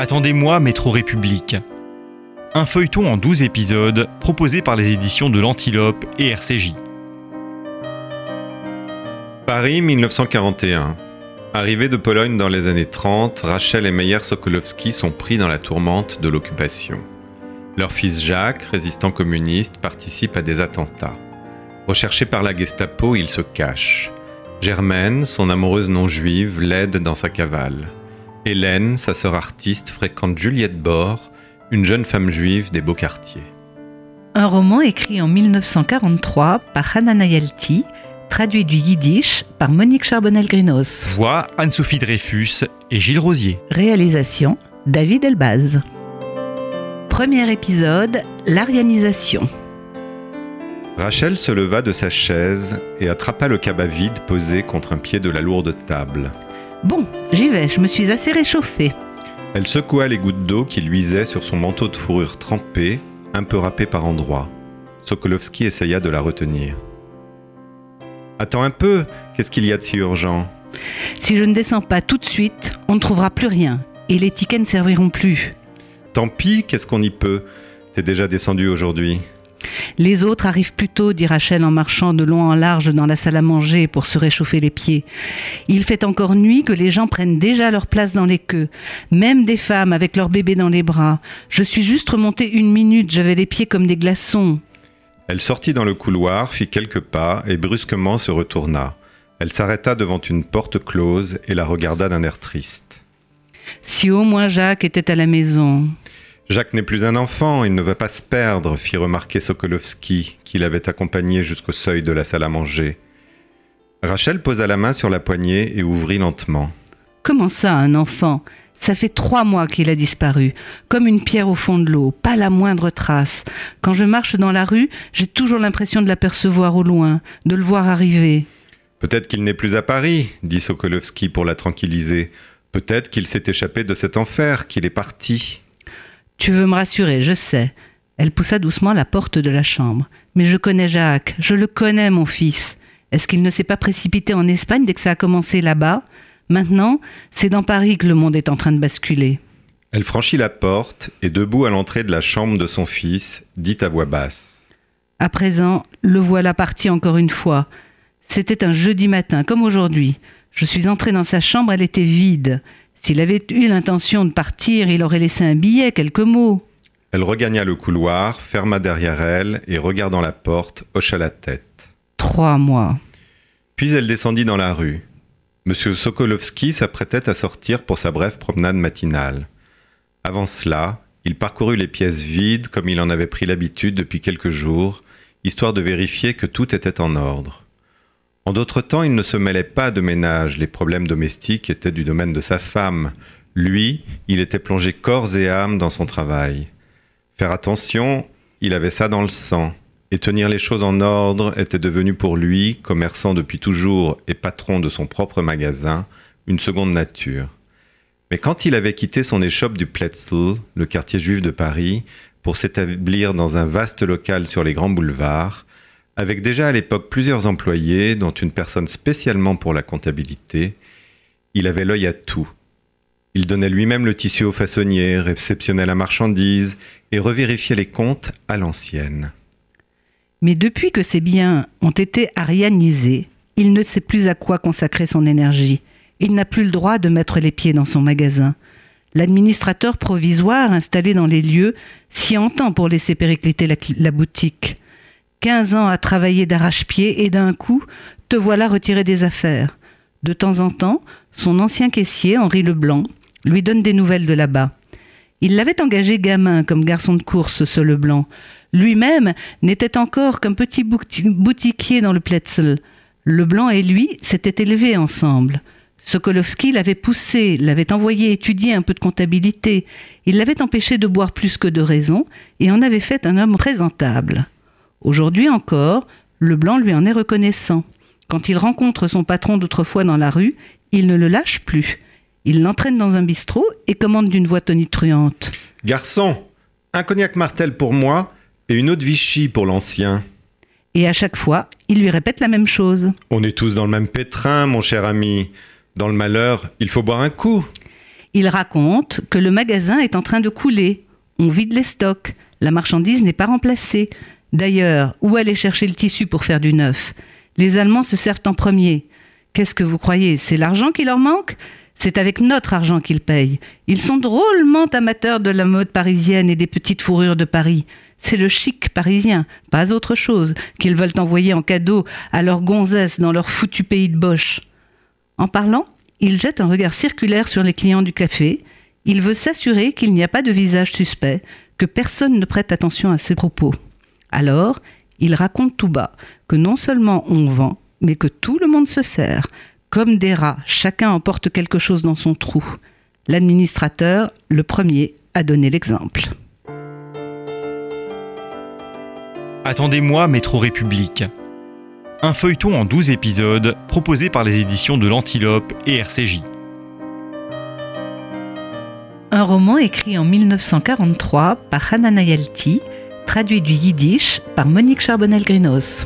Attendez-moi, Métro République. Un feuilleton en 12 épisodes proposé par les éditions de l'Antilope et RCJ. Paris 1941. Arrivée de Pologne dans les années 30, Rachel et Meyer Sokolowski sont pris dans la tourmente de l'occupation. Leur fils Jacques, résistant communiste, participe à des attentats. Recherché par la Gestapo, il se cache. Germaine, son amoureuse non juive, l'aide dans sa cavale. Hélène, sa sœur artiste, fréquente Juliette Bord, une jeune femme juive des beaux quartiers. Un roman écrit en 1943 par Hannah Nayalti, traduit du yiddish par Monique Charbonnel-Grinos. Voix Anne-Sophie Dreyfus et Gilles Rosier. Réalisation David Elbaz. Premier épisode, l'arianisation. Rachel se leva de sa chaise et attrapa le cabas vide posé contre un pied de la lourde table. Bon, j'y vais, je me suis assez réchauffée. Elle secoua les gouttes d'eau qui luisaient sur son manteau de fourrure trempé, un peu râpé par endroits. Sokolowski essaya de la retenir. Attends un peu, qu'est-ce qu'il y a de si urgent? Si je ne descends pas tout de suite, on ne trouvera plus rien, et les tickets ne serviront plus. Tant pis, qu'est-ce qu'on y peut? T'es déjà descendu aujourd'hui? Les autres arrivent plus tôt, dit Rachel en marchant de long en large dans la salle à manger pour se réchauffer les pieds. Il fait encore nuit que les gens prennent déjà leur place dans les queues, même des femmes avec leur bébé dans les bras. Je suis juste remontée une minute, j'avais les pieds comme des glaçons. Elle sortit dans le couloir, fit quelques pas et brusquement se retourna. Elle s'arrêta devant une porte close et la regarda d'un air triste. Si au moins Jacques était à la maison. Jacques n'est plus un enfant, il ne va pas se perdre, fit remarquer Sokolowski, qui l'avait accompagné jusqu'au seuil de la salle à manger. Rachel posa la main sur la poignée et ouvrit lentement. Comment ça, un enfant? Ça fait trois mois qu'il a disparu, comme une pierre au fond de l'eau, pas la moindre trace. Quand je marche dans la rue, j'ai toujours l'impression de l'apercevoir au loin, de le voir arriver. Peut-être qu'il n'est plus à Paris, dit Sokolowski pour la tranquilliser. Peut-être qu'il s'est échappé de cet enfer, qu'il est parti. Tu veux me rassurer, je sais. Elle poussa doucement la porte de la chambre. Mais je connais Jacques, je le connais, mon fils. Est-ce qu'il ne s'est pas précipité en Espagne dès que ça a commencé là-bas? Maintenant, c'est dans Paris que le monde est en train de basculer. Elle franchit la porte et, debout à l'entrée de la chambre de son fils, dit à voix basse. À présent, le voilà parti encore une fois. C'était un jeudi matin, comme aujourd'hui. Je suis entrée dans sa chambre, elle était vide. S'il avait eu l'intention de partir, il aurait laissé un billet, quelques mots. Elle regagna le couloir, ferma derrière elle et, regardant la porte, hocha la tête. Trois mois. Puis elle descendit dans la rue. Monsieur Sokolowski s'apprêtait à sortir pour sa brève promenade matinale. Avant cela, il parcourut les pièces vides comme il en avait pris l'habitude depuis quelques jours, histoire de vérifier que tout était en ordre. En d'autres temps, il ne se mêlait pas de ménage, les problèmes domestiques étaient du domaine de sa femme. Lui, il était plongé corps et âme dans son travail. Faire attention, il avait ça dans le sang, et tenir les choses en ordre était devenu pour lui, commerçant depuis toujours et patron de son propre magasin, une seconde nature. Mais quand il avait quitté son échoppe du Pletzel, le quartier juif de Paris, pour s'établir dans un vaste local sur les grands boulevards, avec déjà à l'époque plusieurs employés, dont une personne spécialement pour la comptabilité, il avait l'œil à tout. Il donnait lui-même le tissu au façonnier, réceptionnait la marchandise et revérifiait les comptes à l'ancienne. Mais depuis que ses biens ont été arianisés, il ne sait plus à quoi consacrer son énergie. Il n'a plus le droit de mettre les pieds dans son magasin. L'administrateur provisoire installé dans les lieux s'y entend pour laisser péricliter la boutique. 15 ans à travailler d'arrache-pied et d'un coup, te voilà retiré des affaires. De temps en temps, son ancien caissier, Henri Leblanc, lui donne des nouvelles de là-bas. Il l'avait engagé gamin comme garçon de course, ce Leblanc. Lui-même n'était encore qu'un petit boutiquier dans le Pletzel. Leblanc et lui s'étaient élevés ensemble. Sokolowski l'avait poussé, l'avait envoyé étudier un peu de comptabilité. Il l'avait empêché de boire plus que de raison et en avait fait un homme présentable. Aujourd'hui encore, Leblanc lui en est reconnaissant. Quand il rencontre son patron d'autrefois dans la rue, il ne le lâche plus. Il l'entraîne dans un bistrot et commande d'une voix tonitruante. Garçon, un cognac martel pour moi et une autre Vichy pour l'ancien. Et à chaque fois, il lui répète la même chose. On est tous dans le même pétrin, mon cher ami. Dans le malheur, il faut boire un coup. Il raconte que le magasin est en train de couler. On vide les stocks. La marchandise n'est pas remplacée. D'ailleurs, où aller chercher le tissu pour faire du neuf? Les Allemands se servent en premier. Qu'est-ce que vous croyez? C'est l'argent qui leur manque? C'est avec notre argent qu'ils payent. Ils sont drôlement amateurs de la mode parisienne et des petites fourrures de Paris. C'est le chic parisien, pas autre chose, qu'ils veulent envoyer en cadeau à leurs gonzesses dans leur foutu pays de Boche. En parlant, il jette un regard circulaire sur les clients du café. Il veut s'assurer qu'il n'y a pas de visage suspect, que personne ne prête attention à ses propos. Alors, il raconte tout bas que non seulement on vend, mais que tout le monde se sert. Comme des rats, chacun emporte quelque chose dans son trou. L'administrateur, le premier, a donné l'exemple. Attendez-moi, Métro République. Un feuilleton en 12 épisodes proposé par les éditions de l'Antilope et RCJ. Un roman écrit en 1943 par Hanana Yalti, traduit du yiddish par Monique Charbonnel-Grinos.